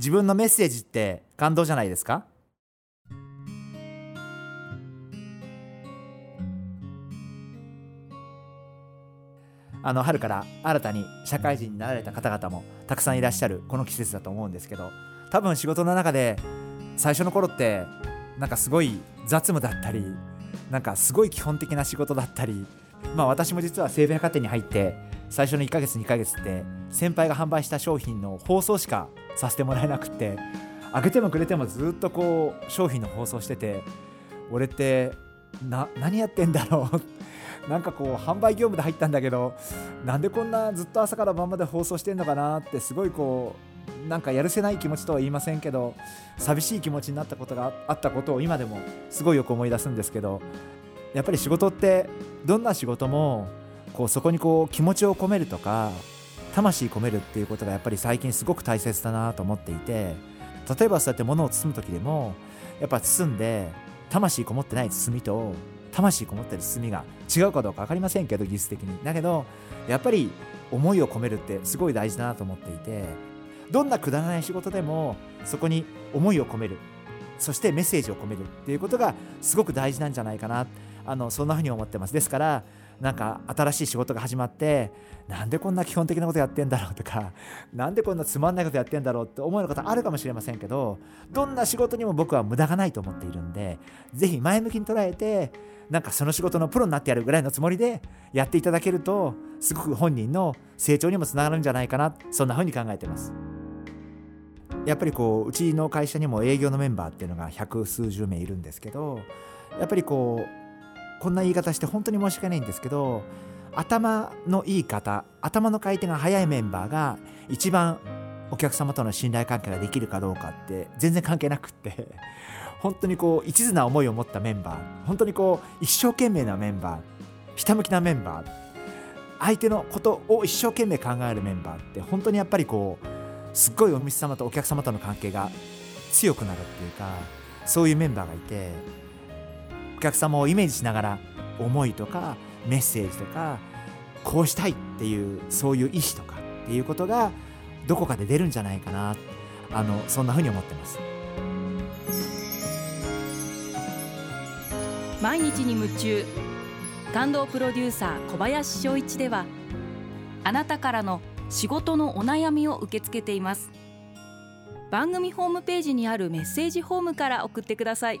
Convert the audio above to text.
自分のメッセージって感動じゃないですか？あの春から新たに社会人になられた方々もたくさんいらっしゃるこの季節だと思うんですけど多分仕事の中で最初の頃ってなんかすごい雑務だったりなんかすごい基本的な仕事だったりまあ私も実は生命百貨店に入って最初の1ヶ月2ヶ月って先輩が販売した商品の放送しかさせてもらえなくって開けてもくれてもずっとこう商品の放送してて俺ってな何やってんだろう？なんかこう販売業務で入ったんだけどなんでこんなずっと朝から晩まで放送してんのかなってすごいこうなんかやるせない気持ちとは言いませんけど寂しい気持ちになったことがあったことを今でもすごいよく思い出すんですけどやっぱり仕事ってどんな仕事もこうそこにこう気持ちを込めるとか魂込めるっていうことがやっぱり最近すごく大切だなと思っていて例えばそうやって物を包む時でもやっぱ包んで魂こもってない包みと魂こもってる包みが違うかどうか分かりませんけど技術的に。だけどやっぱり思いを込めるってすごい大事だなと思っていてどんなくだらない仕事でもそこに思いを込めるそしてメッセージを込めるっていうことがすごく大事なんじゃないかな。あのそんなふうに思ってます。ですからなんか新しい仕事が始まってなんでこんな基本的なことやってんだろうとか なんでこんなつまんないことやってんだろうって思うことあるかもしれませんけどどんな仕事にも僕は無駄がないと思っているんで是非前向きに捉えてなんかその仕事のプロになってやるぐらいのつもりでやっていただけるとすごく本人の成長にもつながるんじゃないかなそんな風に考えてます。やっぱりこううちの会社にも営業のメンバーっていうのが百数十名いるんですけどやっぱりこうこんな言い方して本当に申し訳ないんですけど頭のいい方頭の回転が速いメンバーが一番お客様との信頼関係ができるかどうかって全然関係なくって本当にこう一途な思いを持ったメンバー本当にこう一生懸命なメンバーひたむきなメンバー相手のことを一生懸命考えるメンバーって本当にやっぱりこうすっごいお店様とお客様との関係が強くなるっていうかそういうメンバーがいて客様をイメージしながら思いとかメッセージとかこうしたいっていうそういう意思とかっていうことがどこかで出るんじゃないかなあのそんなふうに思ってます。毎日に夢中。感動プロデューサー小林翔一ではあなたからの仕事のお悩みを受け付けています。番組ホームページにあるメッセージフォームから送ってください。